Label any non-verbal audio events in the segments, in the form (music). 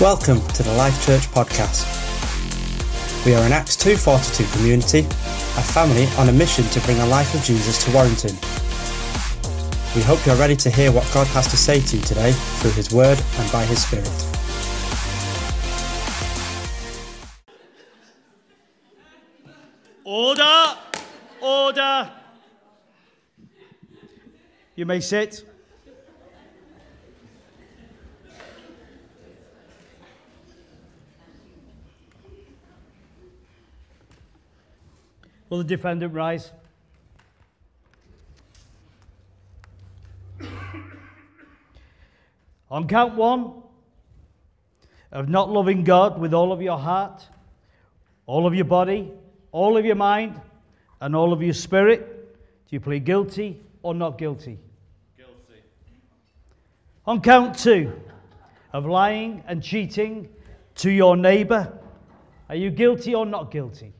Welcome to the Life Church podcast. We are an Acts 242 community, a family on a mission to bring the life of Jesus to Warrington. We hope you are ready to hear what God has to say to you today through His Word and by His Spirit. Order! Order! You may sit. Will the defendant rise? On count one of not loving God with all of your heart, all of your body, all of your mind, and all of your spirit, do you plead guilty or not guilty? Guilty. On count two of lying and cheating to your neighbor, are you guilty or not guilty? Guilty.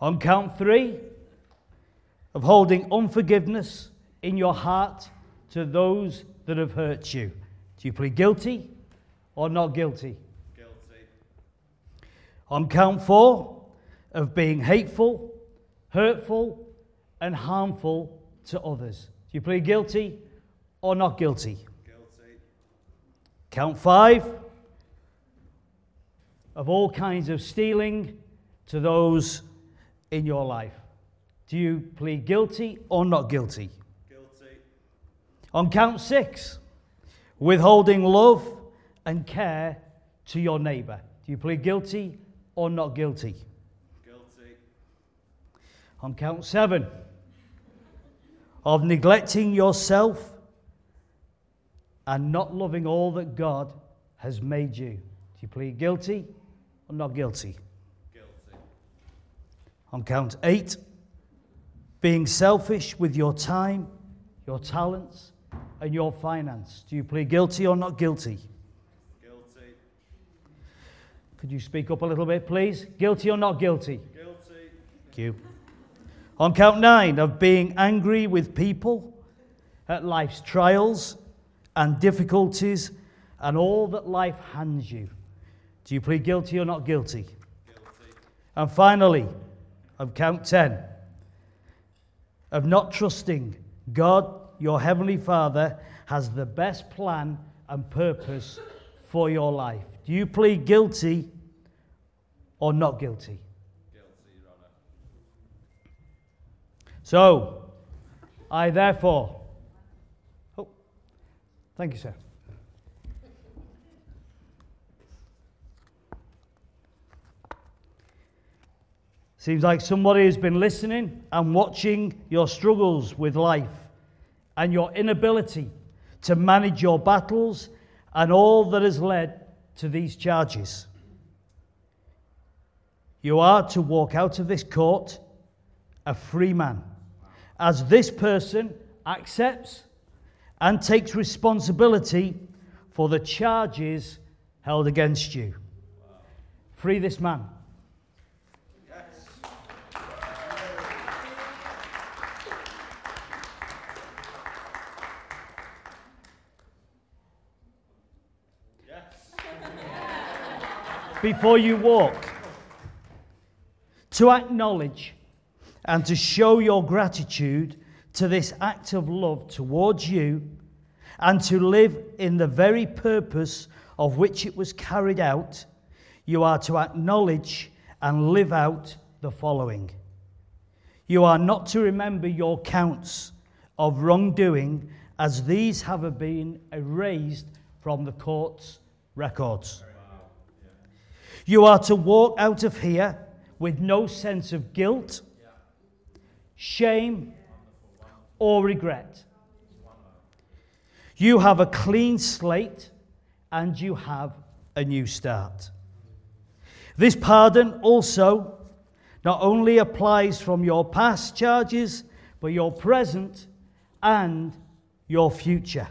On count three, of holding unforgiveness in your heart to those that have hurt you. Do you plead guilty or not guilty? Guilty. On count four, of being hateful, hurtful, and harmful to others. Do you plead guilty or not guilty? Guilty. Count five, of all kinds of stealing to those in your life. Do you plead guilty or not guilty? Guilty. On count six, withholding love and care to your neighbor. Do you plead guilty or not guilty? Guilty. On count seven, of neglecting yourself and not loving all that God has made you. Do you plead guilty or not guilty? Guilty. On count eight, being selfish with your time, your talents, and your finance. Do you plead guilty or not guilty? Guilty. Could you speak up a little bit, please? Guilty or not guilty? Guilty. Thank you. On count nine, of being angry with people at life's trials and difficulties and all that life hands you. Do you plead guilty or not guilty? Guilty. And finally, of count 10, of not trusting God, your Heavenly Father, has the best plan and purpose for your life. Do you plead guilty or not guilty? Guilty, Your Honour. So, I therefore. Oh, thank you, sir. Seems like somebody has been listening and watching your struggles with life and your inability to manage your battles and all that has led to these charges. You are to walk out of this court a free man, as this person accepts and takes responsibility for the charges held against you. Free this man. Before you walk, to acknowledge and to show your gratitude to this act of love towards you and to live in the very purpose of which it was carried out, you are to acknowledge and live out the following. You are not to remember your counts of wrongdoing, as these have been erased from the court's records. You are to walk out of here with no sense of guilt, shame, or regret. You have a clean slate and you have a new start. This pardon also not only applies from your past charges, but your present and your future.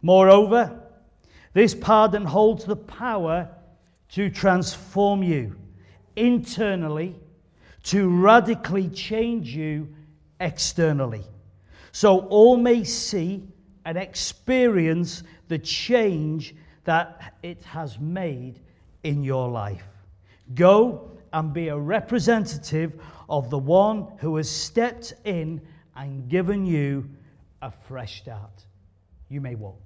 Moreover, this pardon holds the power to transform you internally, to radically change you externally, so all may see and experience the change that it has made in your life. Go and be a representative of the one who has stepped in and given you a fresh start. You may walk.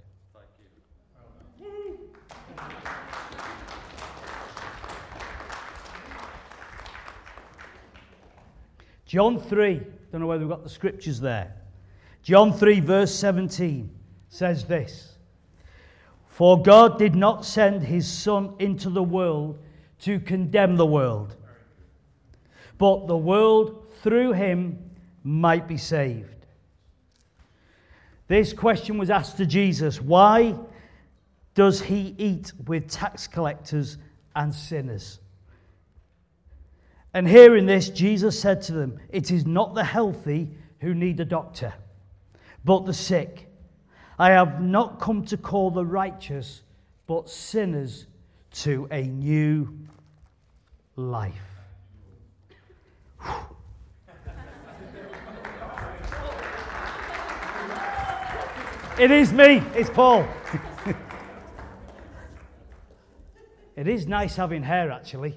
John 3, don't know whether we've got the scriptures there. John 3, verse 17 says this For God did not send his Son into the world to condemn the world, but the world through him might be saved. This question was asked to Jesus Why does he eat with tax collectors and sinners? And hearing this, Jesus said to them, It is not the healthy who need a doctor, but the sick. I have not come to call the righteous, but sinners to a new life. it is me, it's Paul. (laughs) it is nice having hair, actually.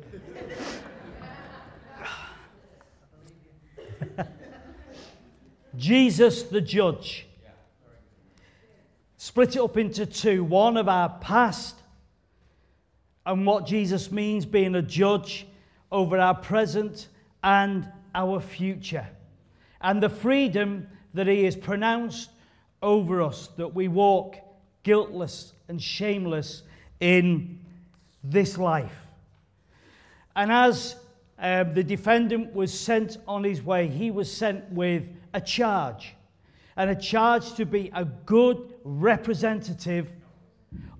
Jesus the judge. Split it up into two one of our past and what Jesus means being a judge over our present and our future, and the freedom that He has pronounced over us that we walk guiltless and shameless in this life. And as um, the defendant was sent on his way, he was sent with a charge, and a charge to be a good representative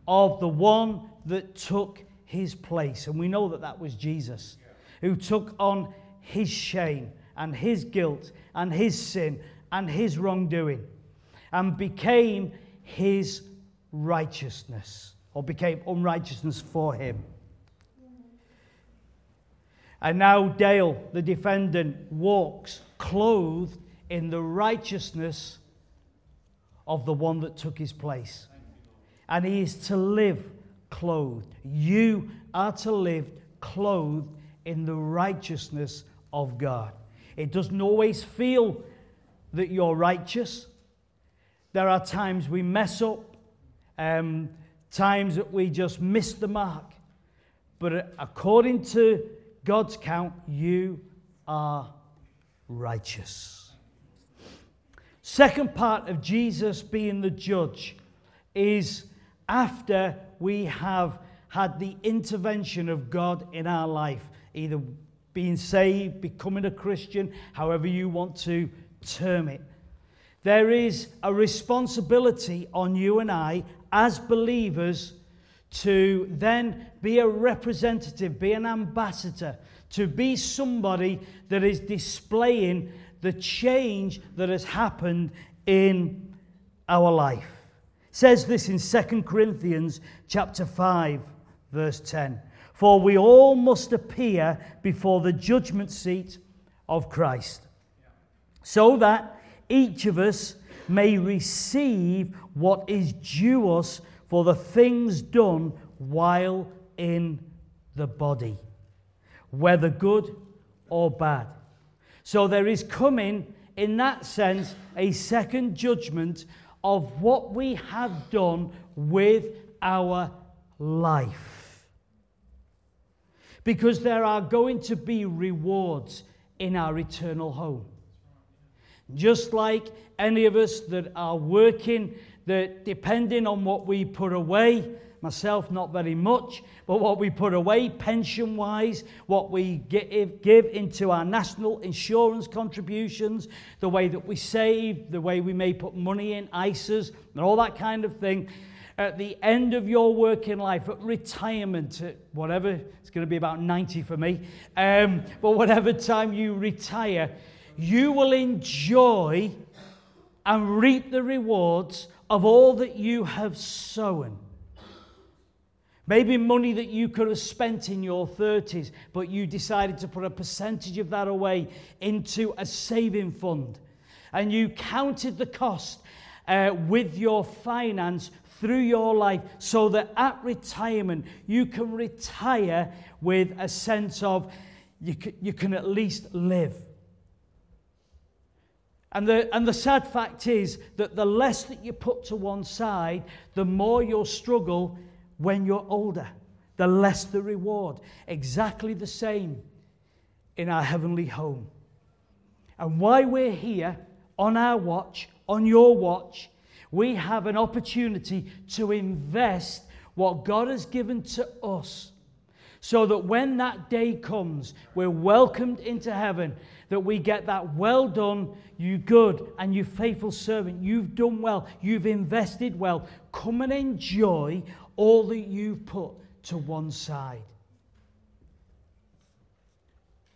of the one that took his place. And we know that that was Jesus, who took on his shame and his guilt and his sin and his wrongdoing and became his righteousness or became unrighteousness for him. And now Dale, the defendant, walks clothed in the righteousness of the one that took his place. And he is to live clothed. You are to live clothed in the righteousness of God. It doesn't always feel that you're righteous. There are times we mess up, um, times that we just miss the mark. But according to God's count, you are righteous. Second part of Jesus being the judge is after we have had the intervention of God in our life, either being saved, becoming a Christian, however you want to term it. There is a responsibility on you and I as believers to then be a representative, be an ambassador, to be somebody that is displaying the change that has happened in our life. It says this in 2 Corinthians chapter 5 verse 10. For we all must appear before the judgment seat of Christ, so that each of us may receive what is due us for the things done while in the body, whether good or bad. So there is coming, in that sense, a second judgment of what we have done with our life. Because there are going to be rewards in our eternal home. Just like any of us that are working, that depending on what we put away, myself not very much, but what we put away pension wise, what we give, into our national insurance contributions, the way that we save, the way we may put money in ISAs, and all that kind of thing. At the end of your working life, at retirement, at whatever, it's going to be about 90 for me, um, but whatever time you retire, you will enjoy and reap the rewards of all that you have sown. Maybe money that you could have spent in your 30s, but you decided to put a percentage of that away into a saving fund. And you counted the cost uh, with your finance through your life so that at retirement you can retire with a sense of you can, you can at least live. And the, and the sad fact is that the less that you put to one side, the more you'll struggle when you're older, the less the reward. Exactly the same in our heavenly home. And why we're here on our watch, on your watch, we have an opportunity to invest what God has given to us so that when that day comes, we're welcomed into heaven, that we get that well done, you good and you faithful servant. You've done well, you've invested well. Come and enjoy all that you've put to one side.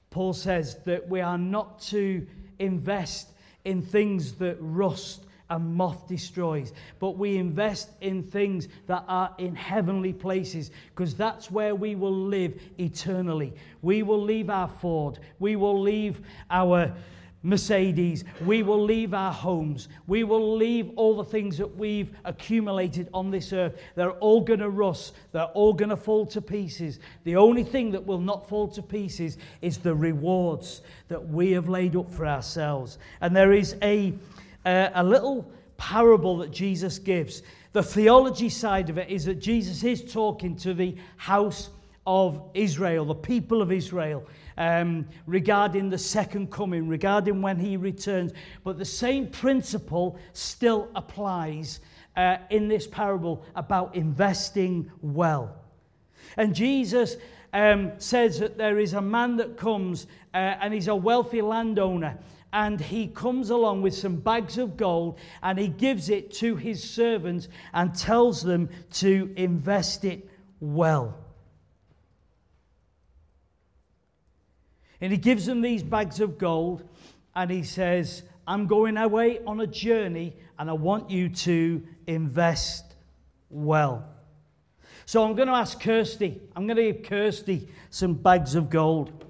Paul says that we are not to invest in things that rust and moth destroys, but we invest in things that are in heavenly places because that's where we will live eternally. We will leave our Ford, we will leave our Mercedes. We will leave our homes. We will leave all the things that we've accumulated on this earth. They're all going to rust. They're all going to fall to pieces. The only thing that will not fall to pieces is the rewards that we have laid up for ourselves. And there is a, a little parable that Jesus gives. The theology side of it is that Jesus is talking to the house of Israel, the people of Israel um, regarding the second coming, regarding when he returns. But the same principle still applies uh, in this parable about investing well. And Jesus um, says that there is a man that comes uh, and he's a wealthy landowner and he comes along with some bags of gold and he gives it to his servants and tells them to invest it well. And he gives them these bags of gold and he says, I'm going away on a journey and I want you to invest well. So I'm going to ask Kirsty, I'm going to give Kirsty some bags of gold.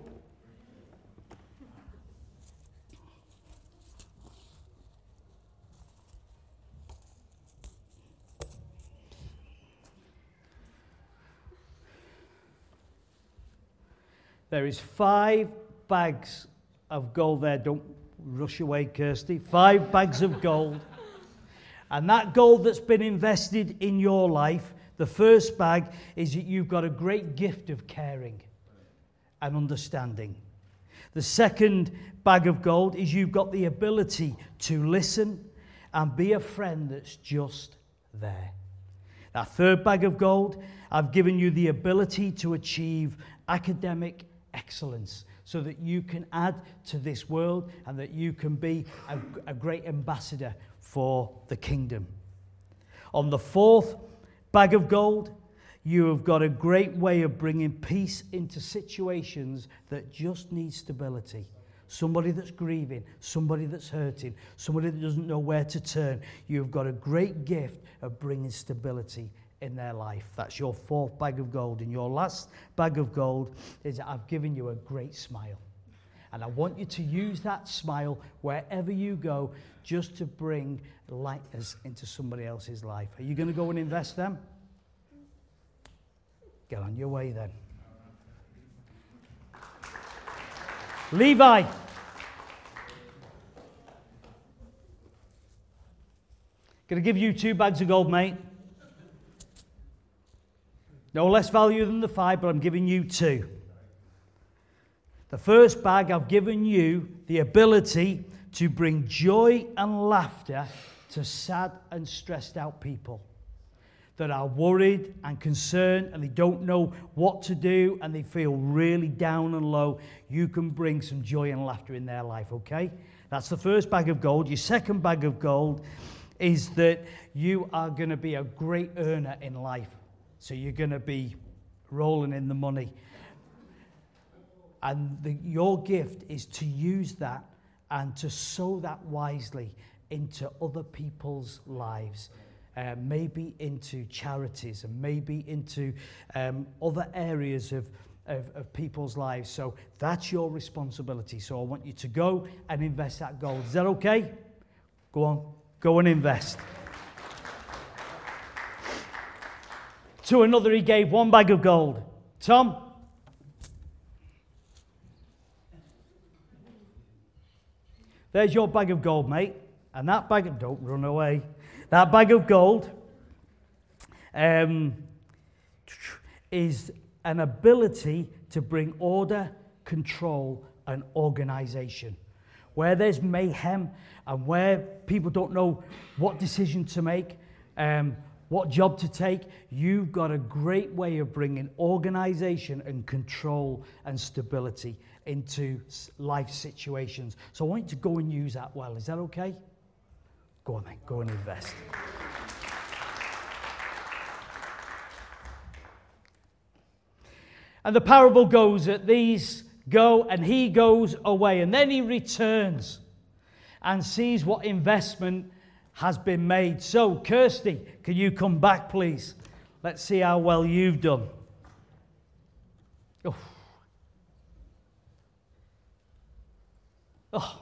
There is five bags of gold there. Don't rush away, Kirsty. Five bags of gold. And that gold that's been invested in your life, the first bag is that you've got a great gift of caring and understanding. The second bag of gold is you've got the ability to listen and be a friend that's just there. That third bag of gold, I've given you the ability to achieve academic excellence so that you can add to this world and that you can be a, a great ambassador for the kingdom. On the fourth bag of gold, you have got a great way of bringing peace into situations that just need stability. Somebody that's grieving, somebody that's hurting, somebody that doesn't know where to turn. You've got a great gift of bringing stability in their life. That's your fourth bag of gold. And your last bag of gold is that I've given you a great smile. And I want you to use that smile wherever you go just to bring lightness into somebody else's life. Are you going to go and invest them? Get on your way then. Levi. Going to give you two bags of gold, mate. No less value than the five, but I'm giving you two. The first bag, I've given you the ability to bring joy and laughter to sad and stressed out people that are worried and concerned and they don't know what to do and they feel really down and low. You can bring some joy and laughter in their life, okay? That's the first bag of gold. Your second bag of gold is that you are going to be a great earner in life. So you're going to be rolling in the money. And the, your gift is to use that and to sow that wisely into other people's lives. Uh, maybe into charities and maybe into um, other areas of, of, of people's lives. So that's your responsibility. So I want you to go and invest that gold. Is that okay? Go on, Go and invest. To another, he gave one bag of gold. Tom? There's your bag of gold, mate. And that bag of, don't run away. That bag of gold um, is an ability to bring order, control, and organization. Where there's mayhem and where people don't know what decision to make, um, what job to take, you've got a great way of bringing organization and control and stability into life situations. So I want you to go and use that well. Is that okay? Go on then, go and invest. And the parable goes that these go and he goes away and then he returns and sees what investment has been made. So, Kirsty, can you come back, please? Let's see how well you've done. Oh. Oh.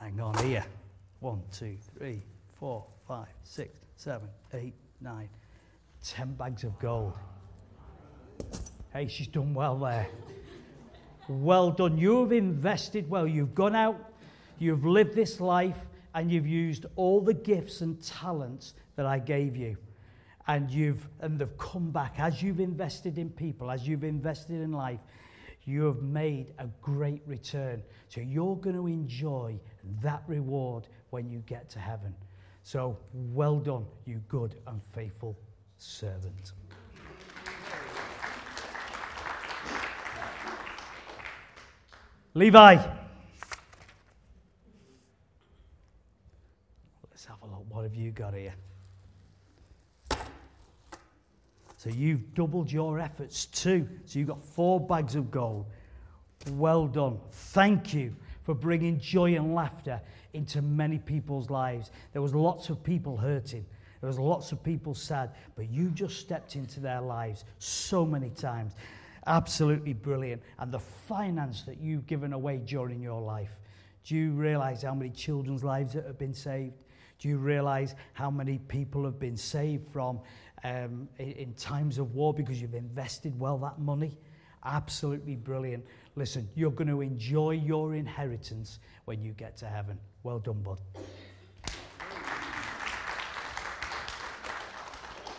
Hang on here. One, two, three, four, five, six, seven, eight, nine, ten bags of gold. Hey, she's done well there. Well done. You've invested well. You've gone out, you've lived this life, and you've used all the gifts and talents that I gave you. And you've and they've come back as you've invested in people, as you've invested in life, you have made a great return. So you're going to enjoy that reward when you get to heaven. So well done, you good and faithful servant. Levi. Let's have a look. What have you got here? So you've doubled your efforts too. So you've got four bags of gold. Well done. Thank you for bringing joy and laughter into many people's lives. There was lots of people hurting. There was lots of people sad, but you just stepped into their lives so many times. Absolutely brilliant. And the finance that you've given away during your life. Do you realize how many children's lives that have been saved? Do you realize how many people have been saved from um, in, in times of war because you've invested well that money? Absolutely brilliant. Listen, you're going to enjoy your inheritance when you get to heaven. Well done, bud.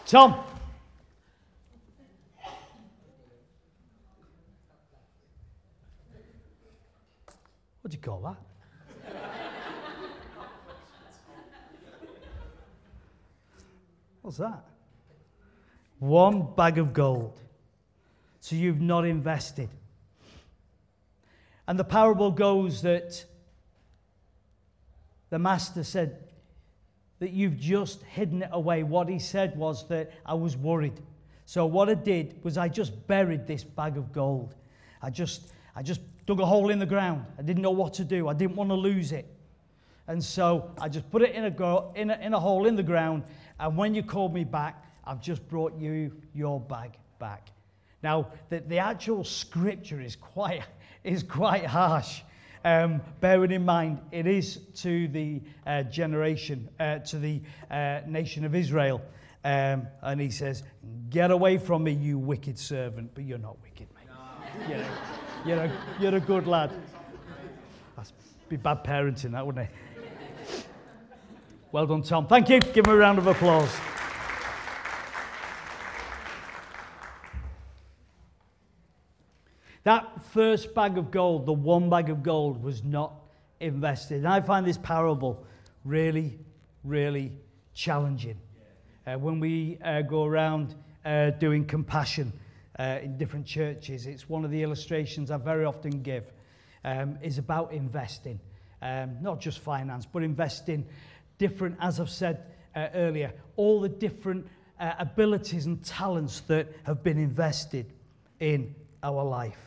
Tom. What do you call that? What's that? One bag of gold. So you've not invested. And the parable goes that the master said that you've just hidden it away. What he said was that I was worried. So what I did was I just buried this bag of gold. I just I just dug a hole in the ground. I didn't know what to do. I didn't want to lose it. And so I just put it in a, go, in a, in a hole in the ground. And when you called me back, I've just brought you your bag back. Now, the, the actual scripture is quite, (laughs) is quite harsh. Um, bearing in mind, it is to the uh, generation, uh, to the uh, nation of Israel. Um, and he says, Get away from me, you wicked servant. But you're not wicked, mate. No. You know? You're a, you're a good lad. That's be bad parenting, that wouldn't it? Well done, Tom. Thank you. Give him a round of applause. That first bag of gold, the one bag of gold, was not invested. And I find this parable really, really challenging. Uh, when we uh, go around uh, doing compassion, uh, in different churches. It's one of the illustrations I very often give. Um, is about investing, um, not just finance, but investing different, as I've said uh, earlier, all the different uh, abilities and talents that have been invested in our life.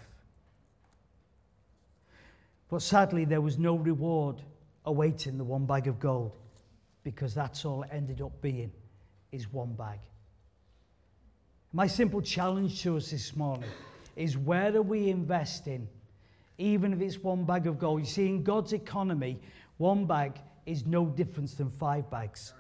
But sadly, there was no reward awaiting the one bag of gold because that's all it ended up being is one bag. My simple challenge to us this morning is where are we investing, even if it's one bag of gold? You see, in God's economy, one bag is no different than five bags.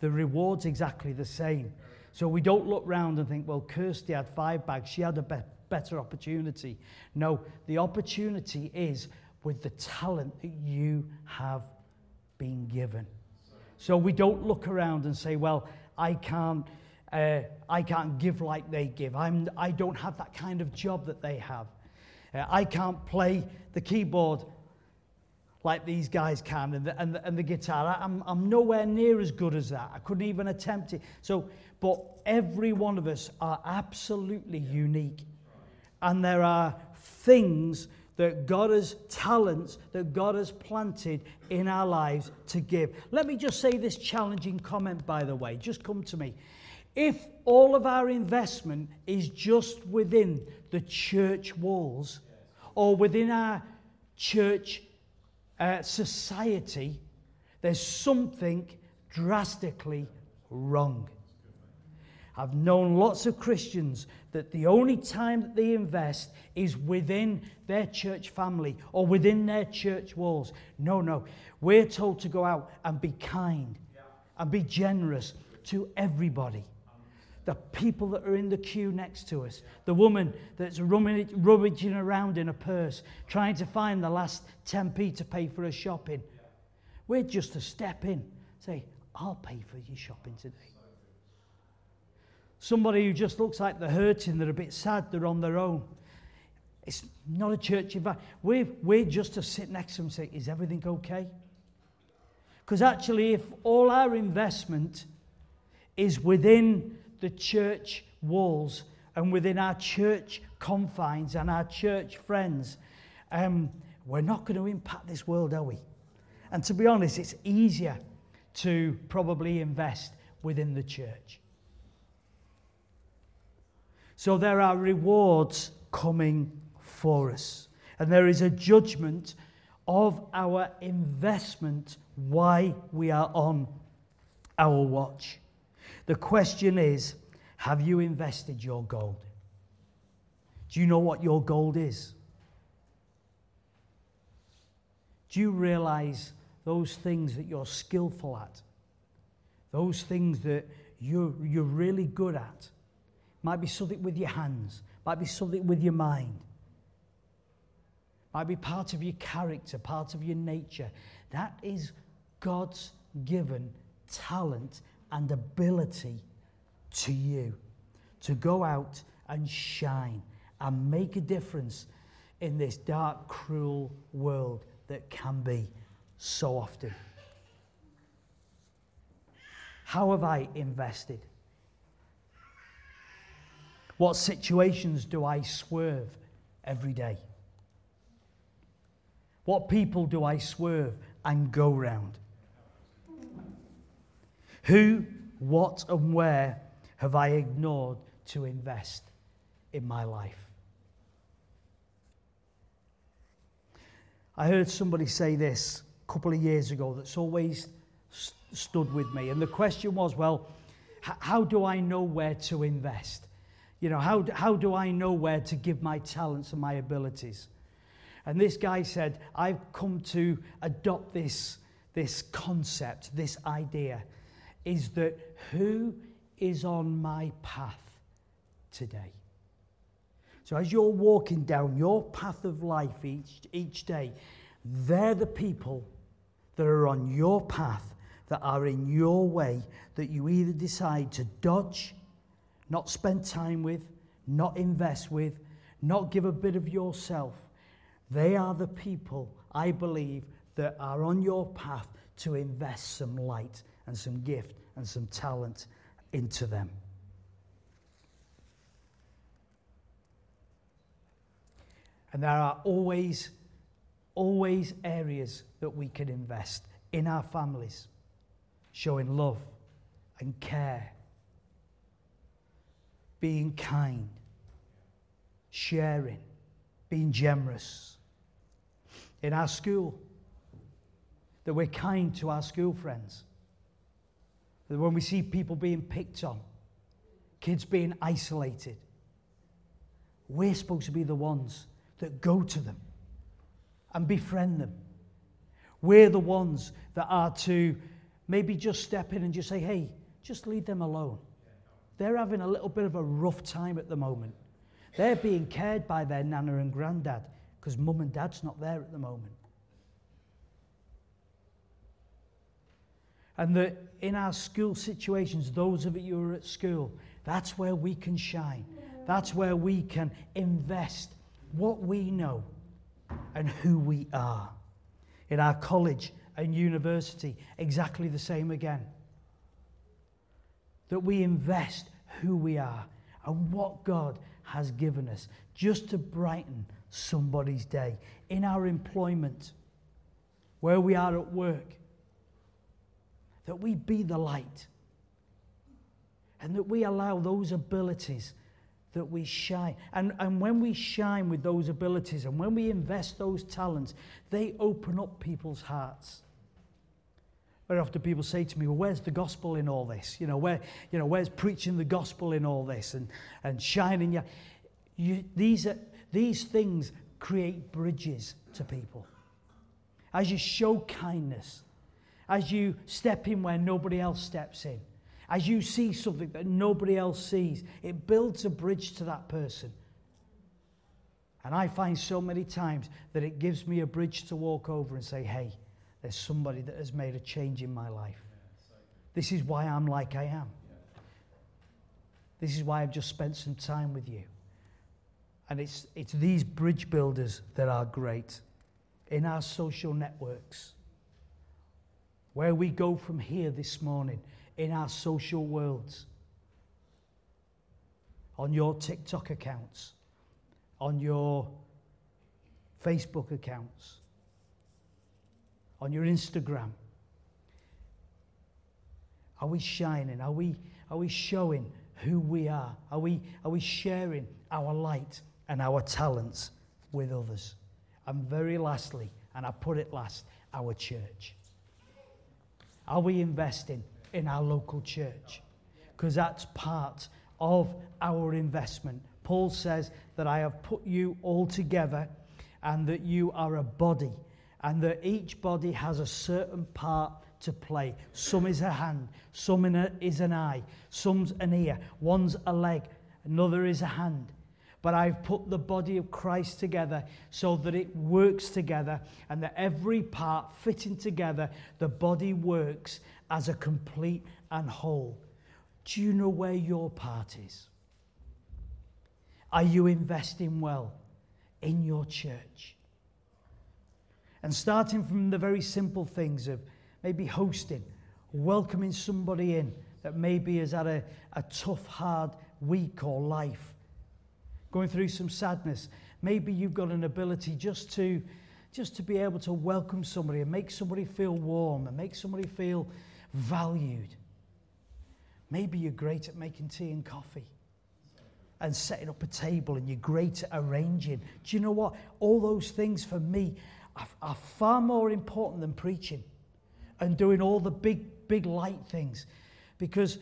The reward's exactly the same. So we don't look round and think, well, Kirsty had five bags, she had a be- better opportunity. No, the opportunity is with the talent that you have been given. So we don't look around and say, well, I can't, uh, I can't give like they give. I'm, I don't have that kind of job that they have. Uh, I can't play the keyboard like these guys can and the, and the, and the guitar. I'm, I'm nowhere near as good as that. I couldn't even attempt it. So, but every one of us are absolutely unique. And there are things that God has, talents that God has planted in our lives to give. Let me just say this challenging comment, by the way. Just come to me. If all of our investment is just within the church walls or within our church uh, society, there's something drastically wrong. I've known lots of Christians that the only time that they invest is within their church family or within their church walls. No, no. We're told to go out and be kind and be generous to everybody. The people that are in the queue next to us, the woman that's rummaging around in a purse, trying to find the last 10p to pay for her shopping. We're just to step in, say, I'll pay for your shopping today. Somebody who just looks like they're hurting, they're a bit sad, they're on their own. It's not a church event. We're, we're just to sit next to them and say, Is everything okay? Because actually, if all our investment is within the church walls and within our church confines and our church friends, um, we're not going to impact this world, are we? And to be honest, it's easier to probably invest within the church. So there are rewards coming for us. And there is a judgment of our investment why we are on our watch. The question is have you invested your gold? Do you know what your gold is? Do you realize those things that you're skillful at? Those things that you're, you're really good at? Might be something with your hands, might be something with your mind, might be part of your character, part of your nature. That is God's given talent and ability to you to go out and shine and make a difference in this dark, cruel world that can be so often. How have I invested? What situations do I swerve every day? What people do I swerve and go round? Who, what, and where have I ignored to invest in my life? I heard somebody say this a couple of years ago that's always st- stood with me. And the question was well, h- how do I know where to invest? You know, how, how do I know where to give my talents and my abilities? And this guy said, I've come to adopt this, this concept, this idea, is that who is on my path today? So as you're walking down your path of life each, each day, they're the people that are on your path, that are in your way, that you either decide to dodge not spend time with, not invest with, not give a bit of yourself. They are the people, I believe, that are on your path to invest some light and some gift and some talent into them. And there are always, always areas that we can invest in our families, showing love and care being kind, sharing, being generous. In our school, that we're kind to our school friends. When we see people being picked on, kids being isolated, we're supposed to be the ones that go to them and befriend them. We're the ones that are to maybe just step in and just say, hey, just leave them alone. They're having a little bit of a rough time at the moment. They're being cared by their nana and granddad because mum and dad's not there at the moment. And that in our school situations, those of you who are at school, that's where we can shine. That's where we can invest what we know and who we are. In our college and university, exactly the same again. That we invest who we are and what God has given us just to brighten somebody's day. In our employment, where we are at work, that we be the light and that we allow those abilities that we shine. And, and when we shine with those abilities and when we invest those talents, they open up people's hearts. Very often people say to me, well, where's the gospel in all this? You know, where, you know, where's preaching the gospel in all this and, and shining? You, you, these, are, these things create bridges to people. As you show kindness, as you step in where nobody else steps in, as you see something that nobody else sees, it builds a bridge to that person. And I find so many times that it gives me a bridge to walk over and say, hey, there's somebody that has made a change in my life. This is why I'm like I am. This is why I've just spent some time with you. And it's, it's these bridge builders that are great in our social networks. Where we go from here this morning in our social worlds, on your TikTok accounts, on your Facebook accounts, on your Instagram? Are we shining? Are we, are we showing who we are? Are we, are we sharing our light and our talents with others? And very lastly, and I put it last, our church. Are we investing in our local church because that's part of our investment. Paul says that I have put you all together and that you are a body and that each body has a certain part to play. Some is a hand, some is an eye, some's an ear, one's a leg, another is a hand. But I've put the body of Christ together so that it works together and that every part fitting together, the body works as a complete and whole. Do you know where your part is? Are you investing well in your church? And starting from the very simple things of maybe hosting, welcoming somebody in that maybe has had a, a tough, hard week or life, going through some sadness. Maybe you've got an ability just to, just to be able to welcome somebody and make somebody feel warm and make somebody feel valued. Maybe you're great at making tea and coffee and setting up a table and you're great at arranging. Do you know what? All those things for me are, are far more important than preaching and doing all the big, big light things because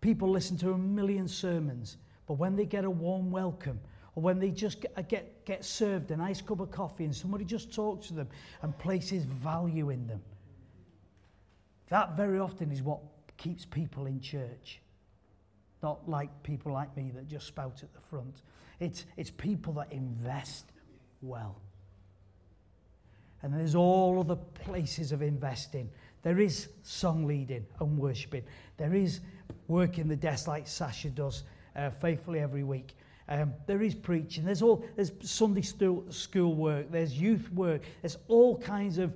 people listen to a million sermons, but when they get a warm welcome, or when they just get, get, get served a nice cup of coffee and somebody just talks to them and places value in them, that very often is what keeps people in church. Not like people like me that just spout at the front. It's, it's people that invest well. And there's all other places of investing. There is song leading and worshipping. There is working the desk like Sasha does uh, faithfully every week. Um, there is preaching. There's all there's Sunday school, work. There's youth work. There's all kinds of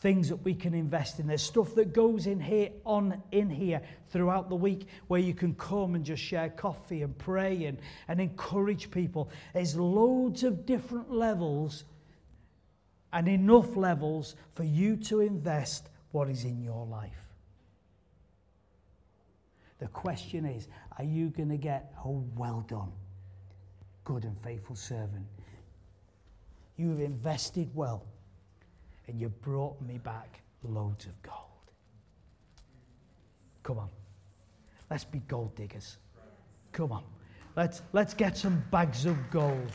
things that we can invest in. There's stuff that goes in here on in here throughout the week where you can come and just share coffee and pray and, and encourage people. There's loads of different levels and enough levels for you to invest what is in your life. The question is, are you going to get a well done, good and faithful servant? You've invested well and you brought me back loads of gold. Come on. Let's be gold diggers. Come on. Let's, let's get some bags of gold.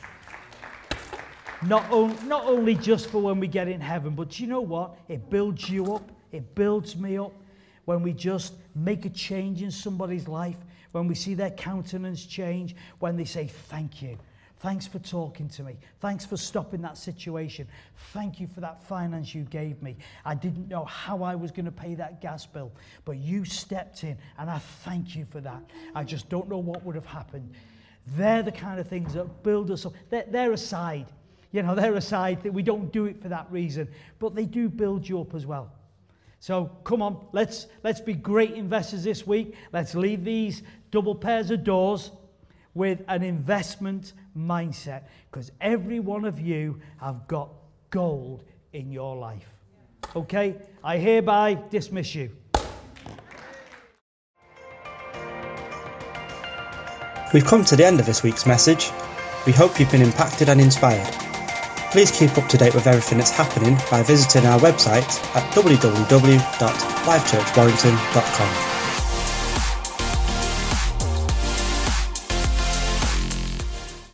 Not, on, not only just for when we get in heaven, but you know what? It builds you up, it builds me up. When we just make a change in somebody's life, when we see their countenance change, when they say, Thank you. Thanks for talking to me. Thanks for stopping that situation. Thank you for that finance you gave me. I didn't know how I was going to pay that gas bill, but you stepped in, and I thank you for that. I just don't know what would have happened. They're the kind of things that build us up. They're, they're aside. You know, they're aside that we don't do it for that reason, but they do build you up as well. So come on, let's, let's be great investors this week. Let's leave these double pairs of doors with an investment mindset because every one of you have got gold in your life. Okay? I hereby dismiss you. We've come to the end of this week's message. We hope you've been impacted and inspired. Please keep up to date with everything that's happening by visiting our website at www.lifechurchwarrington.com.